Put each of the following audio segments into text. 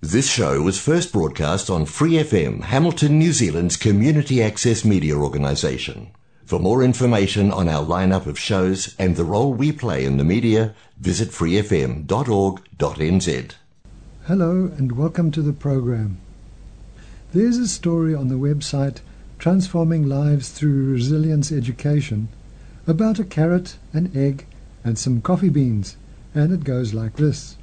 This show was first broadcast on Free FM, Hamilton, New Zealand's community access media organisation. For more information on our lineup of shows and the role we play in the media, visit freefm.org.nz. Hello and welcome to the program. There's a story on the website Transforming Lives Through Resilience Education about a carrot, an egg, and some coffee beans, and it goes like this.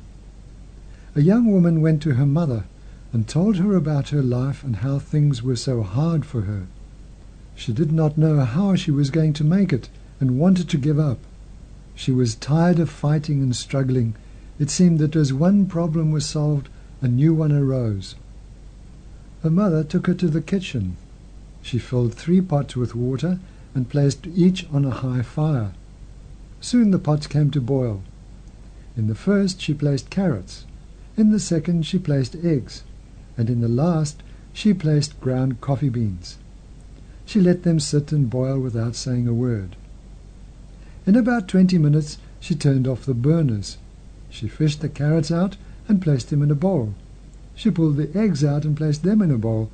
A young woman went to her mother and told her about her life and how things were so hard for her. She did not know how she was going to make it and wanted to give up. She was tired of fighting and struggling. It seemed that as one problem was solved, a new one arose. Her mother took her to the kitchen. She filled three pots with water and placed each on a high fire. Soon the pots came to boil. In the first she placed carrots. In the second she placed eggs, and in the last she placed ground coffee beans. She let them sit and boil without saying a word. In about twenty minutes she turned off the burners. She fished the carrots out and placed them in a bowl. She pulled the eggs out and placed them in a bowl,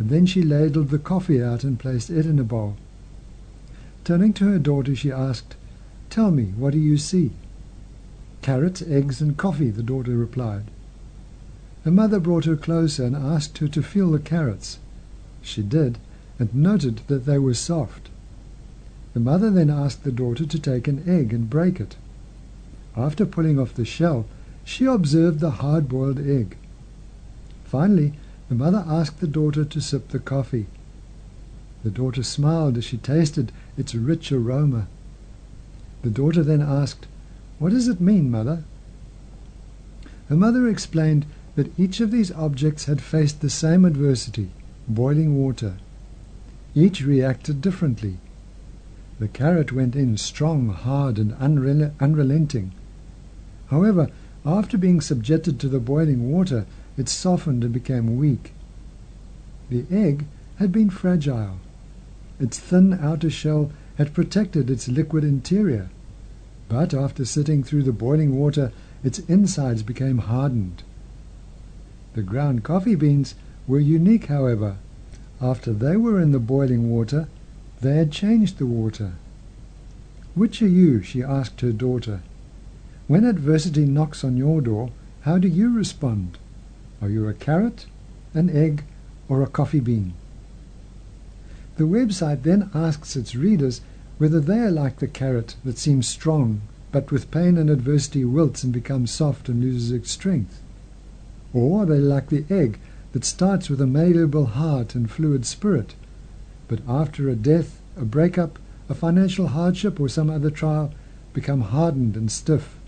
and then she ladled the coffee out and placed it in a bowl. Turning to her daughter, she asked, Tell me, what do you see? Carrots, eggs, and coffee, the daughter replied. Her mother brought her closer and asked her to feel the carrots. She did, and noted that they were soft. The mother then asked the daughter to take an egg and break it. After pulling off the shell, she observed the hard-boiled egg. Finally, the mother asked the daughter to sip the coffee. The daughter smiled as she tasted its rich aroma. The daughter then asked, what does it mean, mother? Her mother explained that each of these objects had faced the same adversity, boiling water. Each reacted differently. The carrot went in strong, hard, and unrel unrelenting. However, after being subjected to the boiling water, it softened and became weak. The egg had been fragile. Its thin outer shell had protected its liquid interior but after sitting through the boiling water its insides became hardened. The ground coffee beans were unique, however. After they were in the boiling water, they had changed the water. Which are you? she asked her daughter. When adversity knocks on your door, how do you respond? Are you a carrot, an egg, or a coffee bean? The website then asks its readers whether they are like the carrot that seems strong, but with pain and adversity wilts and becomes soft and loses its strength. Or they like the egg that starts with a malleable heart and fluid spirit, but after a death, a breakup, a financial hardship, or some other trial, become hardened and stiff.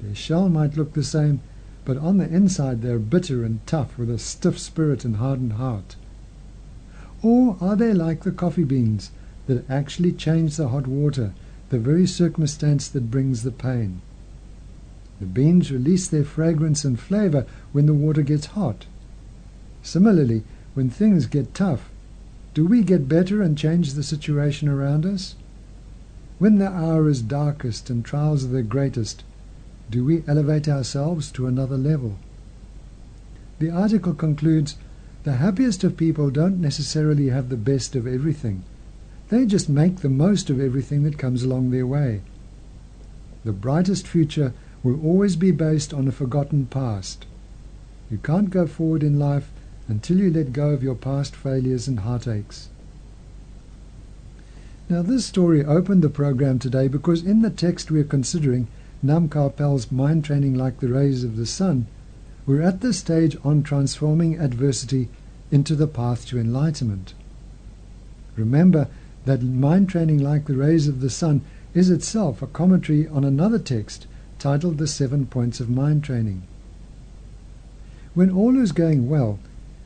Their shell might look the same, but on the inside they are bitter and tough with a stiff spirit and hardened heart. Or are they like the coffee beans that actually change the hot water, the very circumstance that brings the pain. The beans release their fragrance and flavor when the water gets hot. Similarly, when things get tough, do we get better and change the situation around us? When the hour is darkest and trials are the greatest, do we elevate ourselves to another level? The article concludes, the happiest of people don't necessarily have the best of everything. They just make the most of everything that comes along their way. The brightest future will always be based on a forgotten past. You can't go forward in life until you let go of your past failures and heartaches. Now, this story opened the program today because in the text we're considering, Nam-kha Pel's Mind Training Like the Rays of the Sun, we're at the stage on transforming adversity into the path to enlightenment. Remember that mind training like the rays of the sun is itself a commentary on another text titled The Seven Points of Mind Training. When all is going well,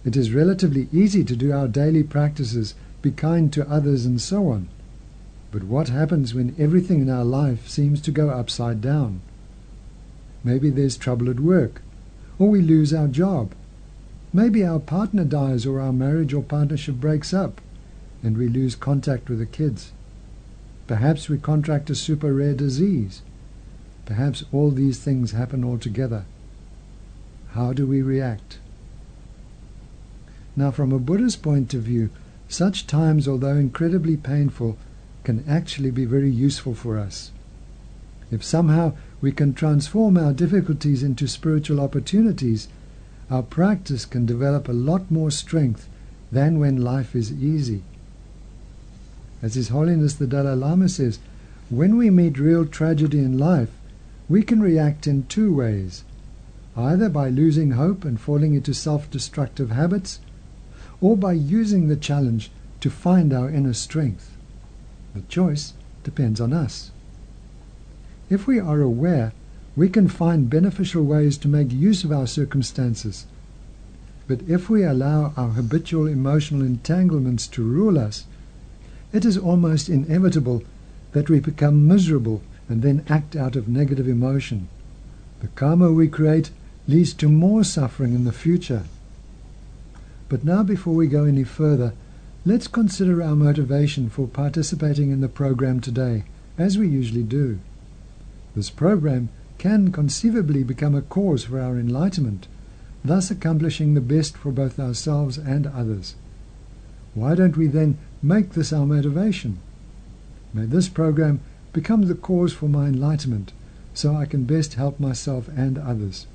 it is relatively easy to do our daily practices, be kind to others, and so on. But what happens when everything in our life seems to go upside down? Maybe there's trouble at work, or we lose our job. Maybe our partner dies, or our marriage or partnership breaks up and we lose contact with the kids. Perhaps we contract a super rare disease. Perhaps all these things happen all together. how do we react? Now, from a Buddhist point of view, such times, although incredibly painful, can actually be very useful for us. If somehow we can transform our difficulties into spiritual opportunities, our practice can develop a lot more strength than when life is easy. As His Holiness the Dalai Lama says, when we meet real tragedy in life, we can react in two ways either by losing hope and falling into self destructive habits, or by using the challenge to find our inner strength. The choice depends on us. If we are aware, we can find beneficial ways to make use of our circumstances. But if we allow our habitual emotional entanglements to rule us, it is almost inevitable that we become miserable and then act out of negative emotion. The karma we create leads to more suffering in the future. But now, before we go any further, let's consider our motivation for participating in the program today, as we usually do. This program can conceivably become a cause for our enlightenment, thus accomplishing the best for both ourselves and others. Why don't we then make this our motivation? May this program become the cause for my enlightenment so I can best help myself and others.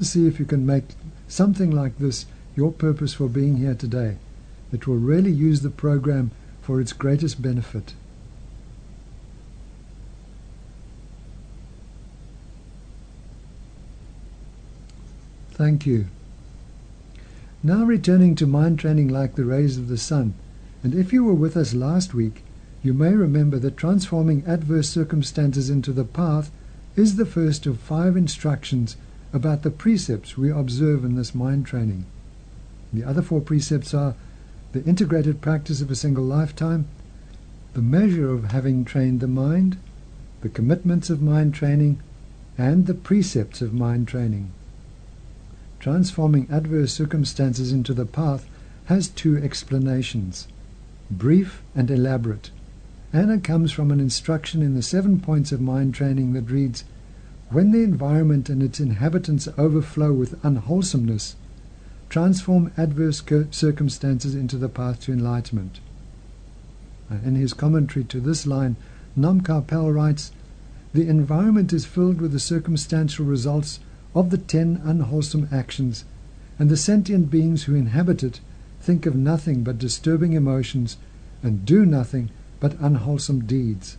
See if you can make something like this your purpose for being here today. It will really use the program for its greatest benefit. Thank you. Now returning to mind training like the rays of the sun, and if you were with us last week, you may remember that transforming adverse circumstances into the path is the first of five instructions about the precepts we observe in this mind training. The other four precepts are the integrated practice of a single lifetime, the measure of having trained the mind, the commitments of mind training, and the precepts of mind training. Transforming adverse circumstances into the path has two explanations brief and elaborate. It comes from an instruction in the seven points of mind training that reads When the environment and its inhabitants overflow with unwholesomeness, transform adverse circumstances into the path to enlightenment. Uh, in his commentary to this line, Nam-kha Pel writes The environment is filled with the circumstantial results of the ten unwholesome actions, and the sentient beings who inhabit it think of nothing but disturbing emotions and do nothing but unwholesome deeds.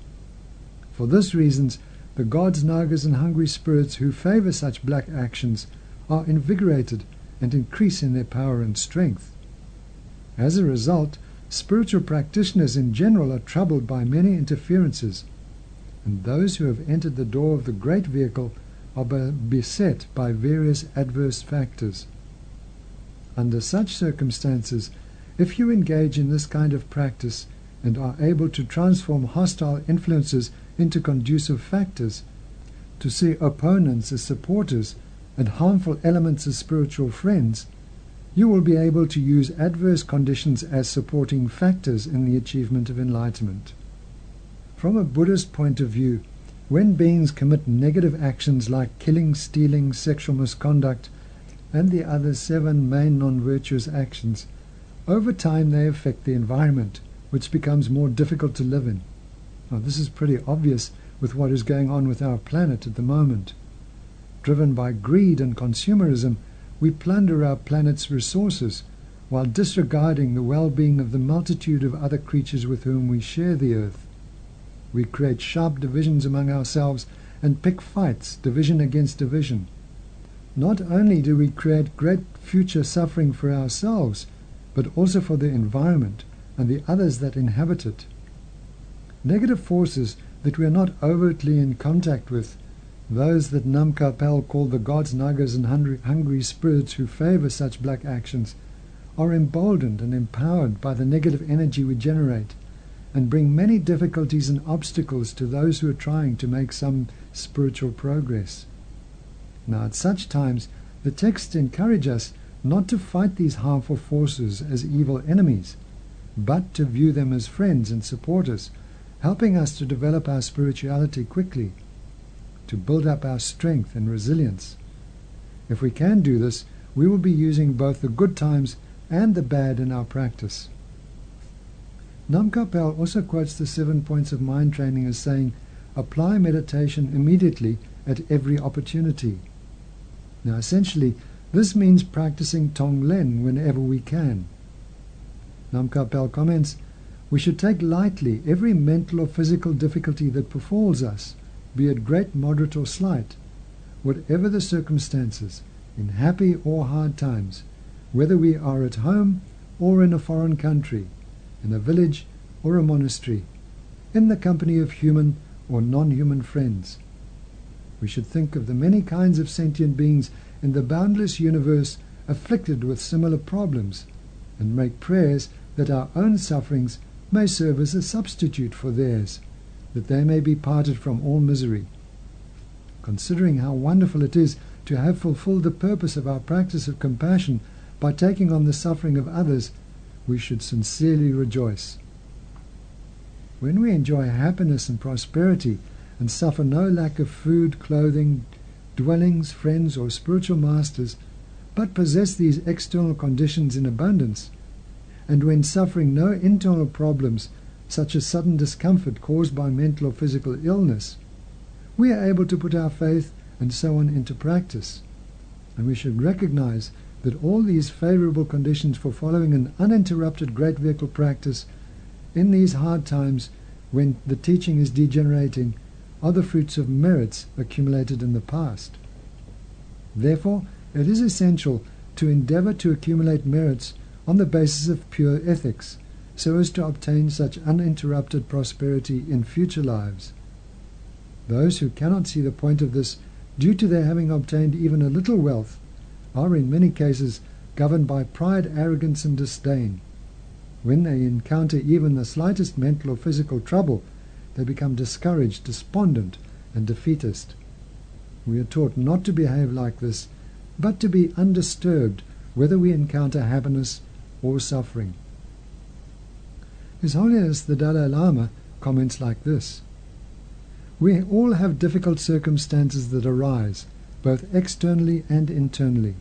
For this reasons, the gods, nagas, and hungry spirits who favor such black actions are invigorated and increase in their power and strength. As a result, spiritual practitioners in general are troubled by many interferences, and those who have entered the door of the great vehicle are beset by various adverse factors. Under such circumstances, if you engage in this kind of practice and are able to transform hostile influences into conducive factors, to see opponents as supporters and harmful elements as spiritual friends, you will be able to use adverse conditions as supporting factors in the achievement of enlightenment. From a Buddhist point of view, when beings commit negative actions like killing, stealing, sexual misconduct, and the other seven main non virtuous actions, over time they affect the environment, which becomes more difficult to live in. Now, this is pretty obvious with what is going on with our planet at the moment. Driven by greed and consumerism, we plunder our planet's resources while disregarding the well being of the multitude of other creatures with whom we share the earth. We create sharp divisions among ourselves and pick fights, division against division. Not only do we create great future suffering for ourselves, but also for the environment and the others that inhabit it. Negative forces that we are not overtly in contact with those that Nam-kha Pel called the gods, nagas, and hungry, hungry spirits who favor such black actions, are emboldened and empowered by the negative energy we generate and bring many difficulties and obstacles to those who are trying to make some spiritual progress. Now, at such times, the texts encourage us not to fight these harmful forces as evil enemies, but to view them as friends and supporters, helping us to develop our spirituality quickly to build up our strength and resilience. If we can do this, we will be using both the good times and the bad in our practice. Nam-kha Pel also quotes the seven points of mind training as saying, apply meditation immediately at every opportunity. Now, essentially, this means practicing Tonglen whenever we can. Nam-kha Pel comments, we should take lightly every mental or physical difficulty that befalls us, be it great, moderate, or slight, whatever the circumstances, in happy or hard times, whether we are at home or in a foreign country, in a village or a monastery, in the company of human or non-human friends. We should think of the many kinds of sentient beings in the boundless universe afflicted with similar problems, and make prayers that our own sufferings may serve as a substitute for theirs, that they may be parted from all misery. Considering how wonderful it is to have fulfilled the purpose of our practice of compassion by taking on the suffering of others, we should sincerely rejoice. When we enjoy happiness and prosperity and suffer no lack of food, clothing, dwellings, friends, or spiritual masters, but possess these external conditions in abundance, and when suffering no internal problems such as sudden discomfort caused by mental or physical illness, we are able to put our faith and so on into practice. And we should recognize that all these favorable conditions for following an uninterrupted great vehicle practice in these hard times when the teaching is degenerating are the fruits of merits accumulated in the past. Therefore, it is essential to endeavor to accumulate merits on the basis of pure ethics, so as to obtain such uninterrupted prosperity in future lives. Those who cannot see the point of this, due to their having obtained even a little wealth, are in many cases governed by pride, arrogance, and disdain. When they encounter even the slightest mental or physical trouble, they become discouraged, despondent, and defeatist. We are taught not to behave like this, but to be undisturbed whether we encounter happiness or suffering. His Holiness the Dalai Lama comments like this We all have difficult circumstances that arise, both externally and internally.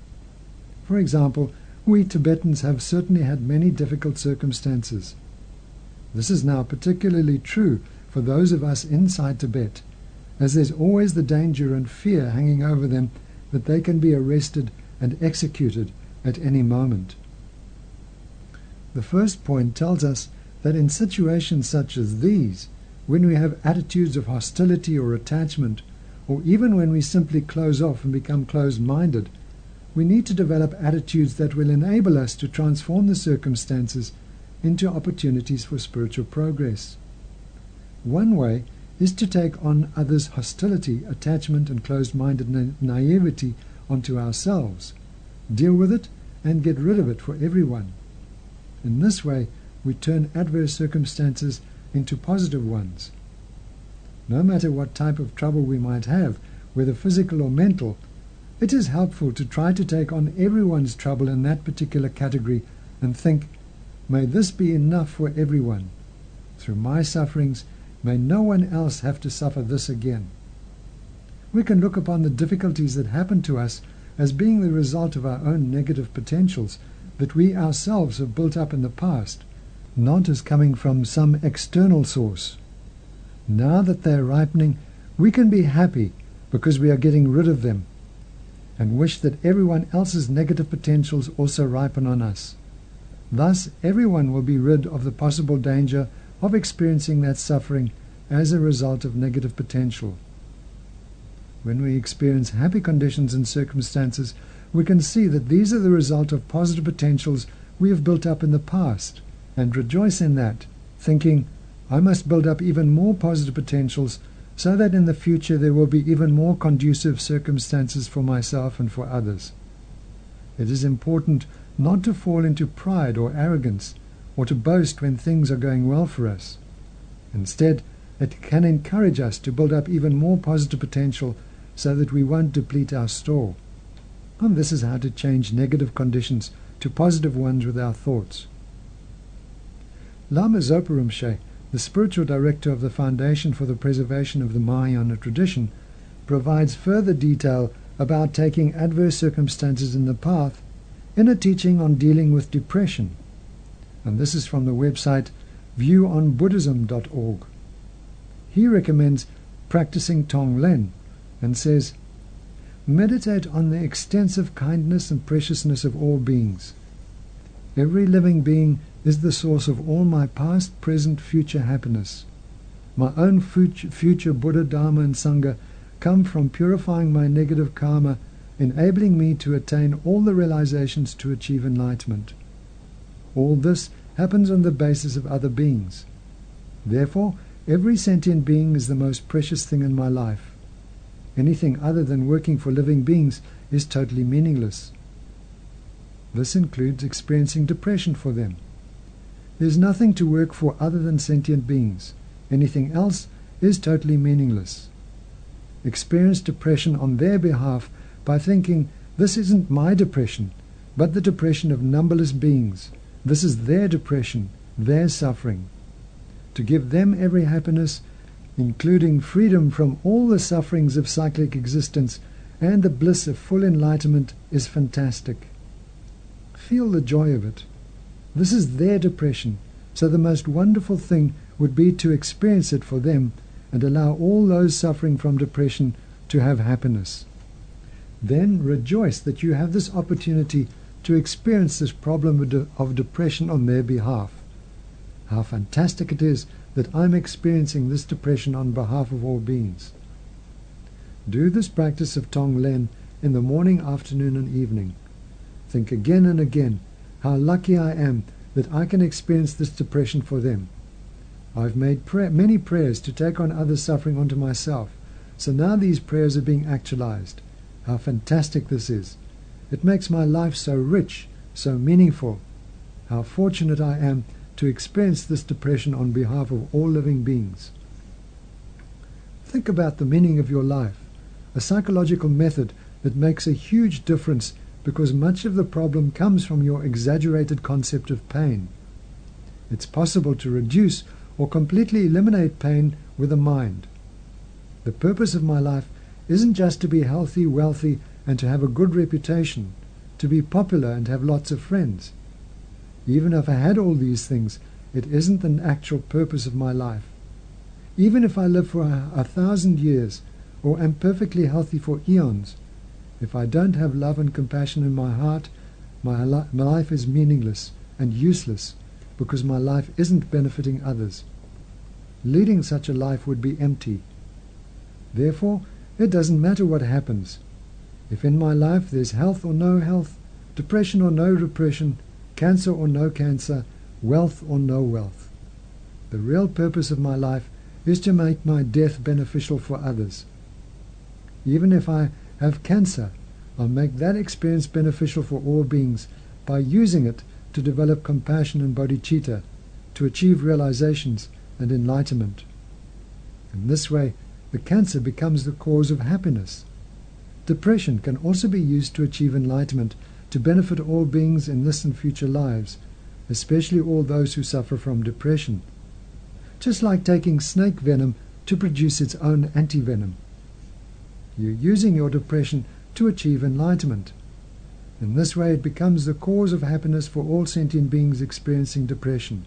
For example, we Tibetans have certainly had many difficult circumstances. This is now particularly true for those of us inside Tibet, as there's always the danger and fear hanging over them that they can be arrested and executed at any moment. The first point tells us that in situations such as these, when we have attitudes of hostility or attachment, or even when we simply close off and become closed minded, we need to develop attitudes that will enable us to transform the circumstances into opportunities for spiritual progress. One way is to take on others' hostility, attachment, and closed minded na- naivety onto ourselves, deal with it, and get rid of it for everyone. In this way, we turn adverse circumstances into positive ones. No matter what type of trouble we might have, whether physical or mental, it is helpful to try to take on everyone's trouble in that particular category and think, may this be enough for everyone. Through my sufferings, May no one else have to suffer this again. We can look upon the difficulties that happen to us as being the result of our own negative potentials that we ourselves have built up in the past, not as coming from some external source. Now that they are ripening, we can be happy because we are getting rid of them and wish that everyone else's negative potentials also ripen on us. Thus, everyone will be rid of the possible danger of experiencing that suffering as a result of negative potential. When we experience happy conditions and circumstances, we can see that these are the result of positive potentials we have built up in the past, and rejoice in that, thinking, I must build up even more positive potentials so that in the future there will be even more conducive circumstances for myself and for others. It is important not to fall into pride or arrogance, or to boast when things are going well for us. Instead, it can encourage us to build up even more positive potential so that we won't deplete our store. And this is how to change negative conditions to positive ones with our thoughts. Lama Zopa Rinpoche, the spiritual director of the Foundation for the Preservation of the Mahayana Tradition, provides further detail about taking adverse circumstances in the path in a teaching on dealing with depression. And this is from the website viewonbuddhism.org. He recommends practicing Tonglen and says, Meditate on the extensive kindness and preciousness of all beings. Every living being is the source of all my past, present, future happiness. My own future Buddha, Dharma, and Sangha come from purifying my negative karma, enabling me to attain all the realizations to achieve enlightenment. All this happens on the basis of other beings. Therefore, every sentient being is the most precious thing in my life. Anything other than working for living beings is totally meaningless. This includes experiencing depression for them. There is nothing to work for other than sentient beings. Anything else is totally meaningless. Experience depression on their behalf by thinking, this isn't my depression, but the depression of numberless beings. This is their depression, their suffering. To give them every happiness, including freedom from all the sufferings of cyclic existence and the bliss of full enlightenment, is fantastic. Feel the joy of it. This is their depression, so the most wonderful thing would be to experience it for them and allow all those suffering from depression to have happiness. Then rejoice that you have this opportunity to experience this problem of, of depression on their behalf. How fantastic it is that I'm experiencing this depression on behalf of all beings. Do this practice of Tonglen in the morning, afternoon, and evening. Think again and again how lucky I am that I can experience this depression for them. I've made many prayers to take on others' suffering onto myself, so now these prayers are being actualized. How fantastic this is! It makes my life so rich, so meaningful. How fortunate I am to experience this depression on behalf of all living beings. Think about the meaning of your life, a psychological method that makes a huge difference because much of the problem comes from your exaggerated concept of pain. It's possible to reduce or completely eliminate pain with the mind. The purpose of my life isn't just to be healthy, wealthy, and to have a good reputation, to be popular and have lots of friends. Even if I had all these things, it isn't the actual purpose of my life. Even if I live for a, a thousand years, or am perfectly healthy for eons, if I don't have love and compassion in my heart, my, li- my life is meaningless and useless because my life isn't benefiting others. Leading such a life would be empty. Therefore, it doesn't matter what happens. If in my life there's health or no health, depression or no depression, cancer or no cancer, wealth or no wealth. The real purpose of my life is to make my death beneficial for others. Even if I have cancer, I'll make that experience beneficial for all beings by using it to develop compassion and bodhicitta, to achieve realizations and enlightenment. In this way, the cancer becomes the cause of happiness. Depression can also be used to achieve enlightenment to benefit all beings in this and future lives, especially all those who suffer from depression. Just like taking snake venom to produce its own antivenom. You're using your depression to achieve enlightenment. In this way, it becomes the cause of happiness for all sentient beings experiencing depression.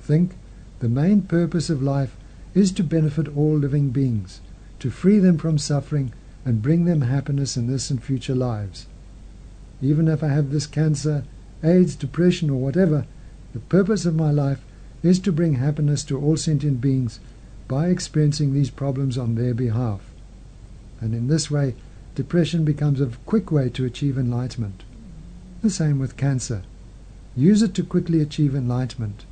Think, the main purpose of life is to benefit all living beings, to free them from suffering and bring them happiness in this and future lives. Even if I have this cancer, AIDS, depression, or whatever, the purpose of my life is to bring happiness to all sentient beings by experiencing these problems on their behalf. And in this way, depression becomes a quick way to achieve enlightenment. The same with cancer. Use it to quickly achieve enlightenment.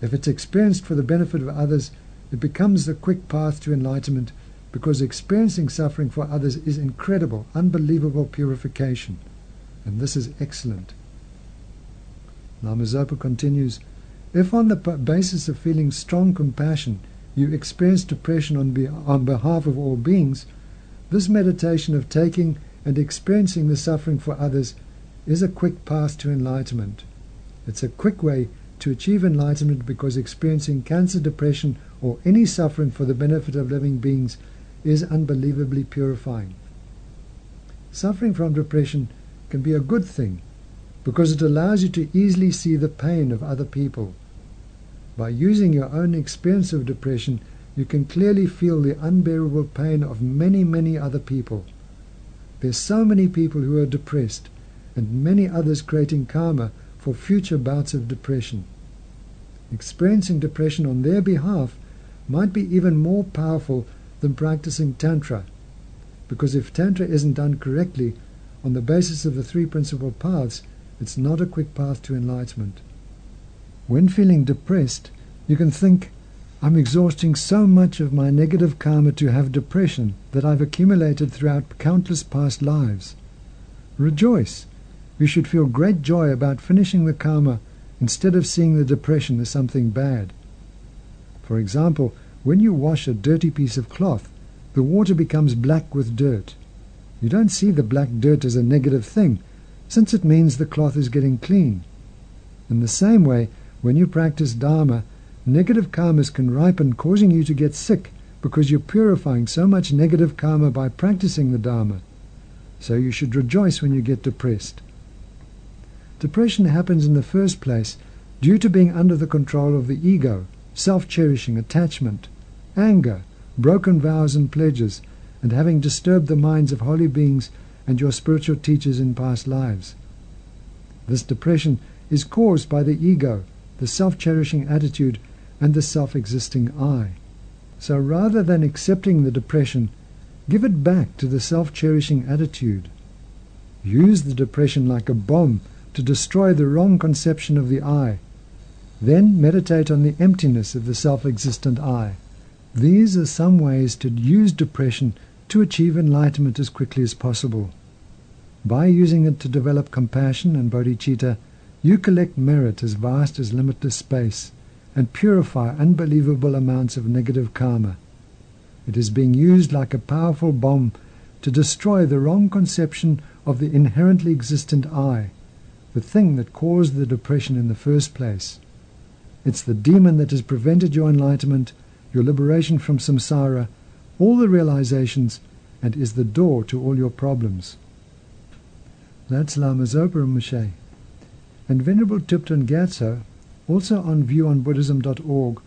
If it's experienced for the benefit of others, it becomes the quick path to enlightenment because experiencing suffering for others is incredible, unbelievable purification. And this is excellent. Lama Zopa continues If on the basis of feeling strong compassion you experience depression on, be- on behalf of all beings, this meditation of taking and experiencing the suffering for others is a quick path to enlightenment. It's a quick way to achieve enlightenment because experiencing cancer, depression, or any suffering for the benefit of living beings is unbelievably purifying. Suffering from depression can be a good thing because it allows you to easily see the pain of other people. By using your own experience of depression, you can clearly feel the unbearable pain of many, many other people. There's so many people who are depressed, and many others creating karma for future bouts of depression. Experiencing depression on their behalf might be even more powerful than practicing Tantra, because if Tantra isn't done correctly, on the basis of the three principal paths, it's not a quick path to enlightenment. When feeling depressed, you can think, I'm exhausting so much of my negative karma to have depression that I've accumulated throughout countless past lives. Rejoice. You should feel great joy about finishing the karma instead of seeing the depression as something bad. For example, when you wash a dirty piece of cloth, the water becomes black with dirt. You don't see the black dirt as a negative thing, since it means the cloth is getting clean. In the same way, when you practice Dharma, negative karmas can ripen, causing you to get sick because you're purifying so much negative karma by practicing the Dharma. So you should rejoice when you get depressed. Depression happens in the first place due to being under the control of the ego, self-cherishing, attachment, anger, broken vows and pledges, and having disturbed the minds of holy beings and your spiritual teachers in past lives. This depression is caused by the ego, the self-cherishing attitude, and the self-existing I. So rather than accepting the depression, give it back to the self-cherishing attitude. Use the depression like a bomb to destroy the wrong conception of the I. Then meditate on the emptiness of the self-existent I. These are some ways to use depression to achieve enlightenment as quickly as possible. By using it to develop compassion and bodhicitta, you collect merit as vast as limitless space and purify unbelievable amounts of negative karma. It is being used like a powerful bomb to destroy the wrong conception of the inherently existent I the thing that caused the depression in the first place. It's the demon that has prevented your enlightenment, your liberation from samsara, all the realizations, and is the door to all your problems. That's Lama Zopa Rinpoche. And Venerable Thupten Gyatso, also on viewonbuddhism.org,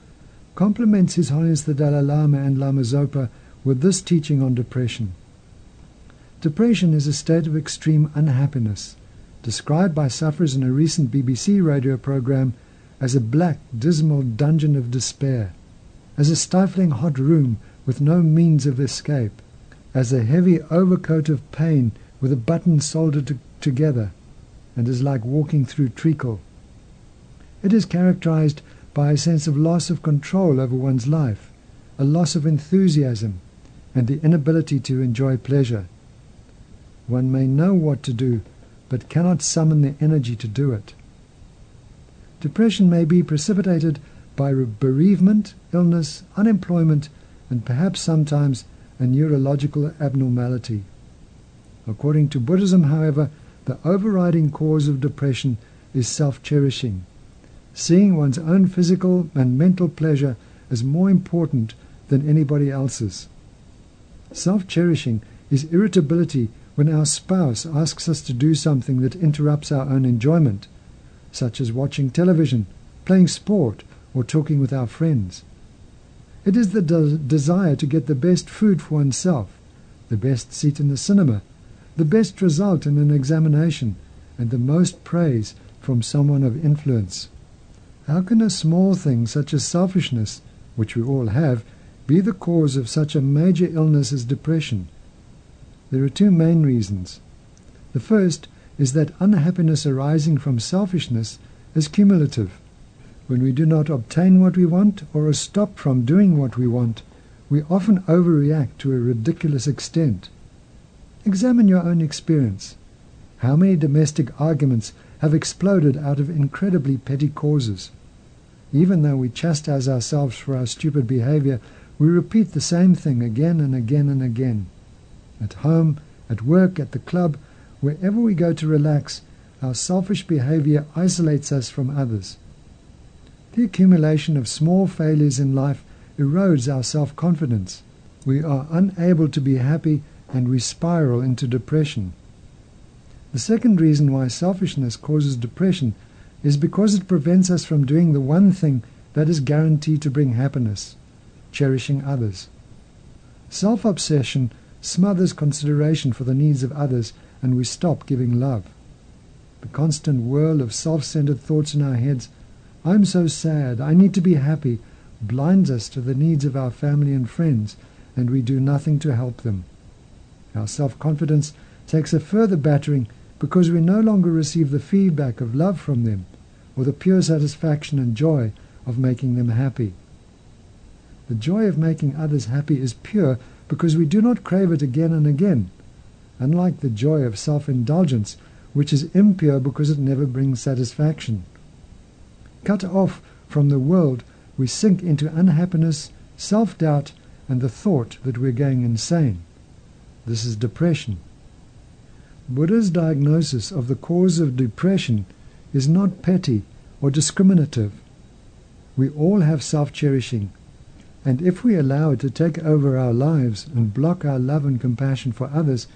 compliments His Holiness the Dalai Lama and Lama Zopa with this teaching on depression. Depression is a state of extreme unhappiness described by sufferers in a recent BBC radio program as a black, dismal dungeon of despair, as a stifling hot room with no means of escape, as a heavy overcoat of pain with a button soldered to together, and is like walking through treacle. It is characterized by a sense of loss of control over one's life, a loss of enthusiasm, and the inability to enjoy pleasure. One may know what to do but cannot summon the energy to do it. Depression may be precipitated by bereavement, illness, unemployment, and perhaps sometimes a neurological abnormality. According to Buddhism, however, the overriding cause of depression is self-cherishing, seeing one's own physical and mental pleasure as more important than anybody else's. Self-cherishing is irritability when our spouse asks us to do something that interrupts our own enjoyment, such as watching television, playing sport, or talking with our friends. It is the de- desire to get the best food for oneself, the best seat in the cinema, the best result in an examination, and the most praise from someone of influence. How can a small thing such as selfishness, which we all have, be the cause of such a major illness as depression? There are two main reasons. The first is that unhappiness arising from selfishness is cumulative. When we do not obtain what we want or are stopped from doing what we want, we often overreact to a ridiculous extent. Examine your own experience. How many domestic arguments have exploded out of incredibly petty causes? Even though we chastise ourselves for our stupid behavior, we repeat the same thing again and again and again at home, at work, at the club, wherever we go to relax, our selfish behavior isolates us from others. The accumulation of small failures in life erodes our self confidence. We are unable to be happy and we spiral into depression. The second reason why selfishness causes depression is because it prevents us from doing the one thing that is guaranteed to bring happiness cherishing others. Self obsession smothers consideration for the needs of others, and we stop giving love. The constant whirl of self centered thoughts in our heads, I'm so sad, I need to be happy, blinds us to the needs of our family and friends, and we do nothing to help them. Our self confidence takes a further battering because we no longer receive the feedback of love from them or the pure satisfaction and joy of making them happy. The joy of making others happy is pure because we do not crave it again and again, unlike the joy of self indulgence, which is impure because it never brings satisfaction. Cut off from the world, we sink into unhappiness, self doubt, and the thought that we're going insane. This is depression. Buddha's diagnosis of the cause of depression is not petty or discriminative. We all have self cherishing, and if we allow it to take over our lives and block our love and compassion for others,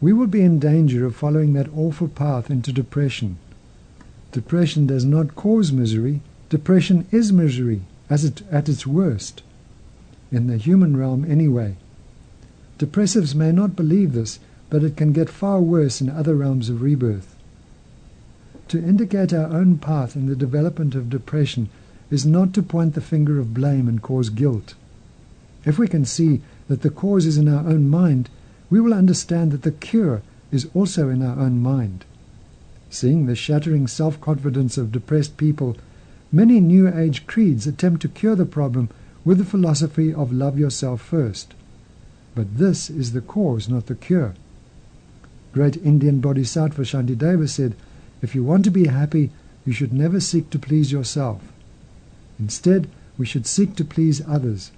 we will be in danger of following that awful path into depression. Depression does not cause misery, depression is misery as it, at its worst. In the human realm, anyway. Depressives may not believe this, but it can get far worse in other realms of rebirth. To indicate our own path in the development of depression is not to point the finger of blame and cause guilt. If we can see that the cause is in our own mind, we will understand that the cure is also in our own mind. Seeing the shattering self confidence of depressed people, many New Age creeds attempt to cure the problem with the philosophy of love yourself first. But this is the cause, not the cure. Great Indian Bodhisattva Shantideva said, if you want to be happy, you should never seek to please yourself. Instead, we should seek to please others.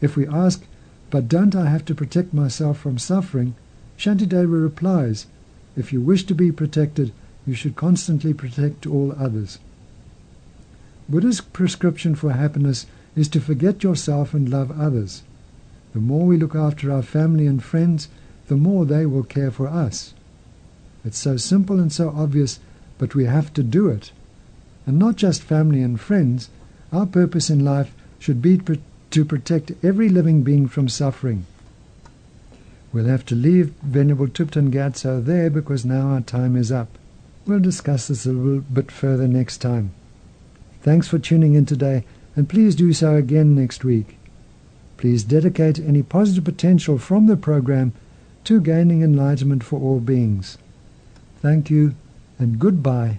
If we ask, but don't I have to protect myself from suffering? Shantideva replies, if you wish to be protected, you should constantly protect all others. Buddha's prescription for happiness is to forget yourself and love others. The more we look after our family and friends, the more they will care for us. It's so simple and so obvious, but we have to do it. And not just family and friends. Our purpose in life should be to protect every living being from suffering. We'll have to leave Venerable Thupten Gyatso there because now our time is up. We'll discuss this a little bit further next time. Thanks for tuning in today, and please do so again next week. Please dedicate any positive potential from the program to gaining enlightenment for all beings. Thank you and goodbye.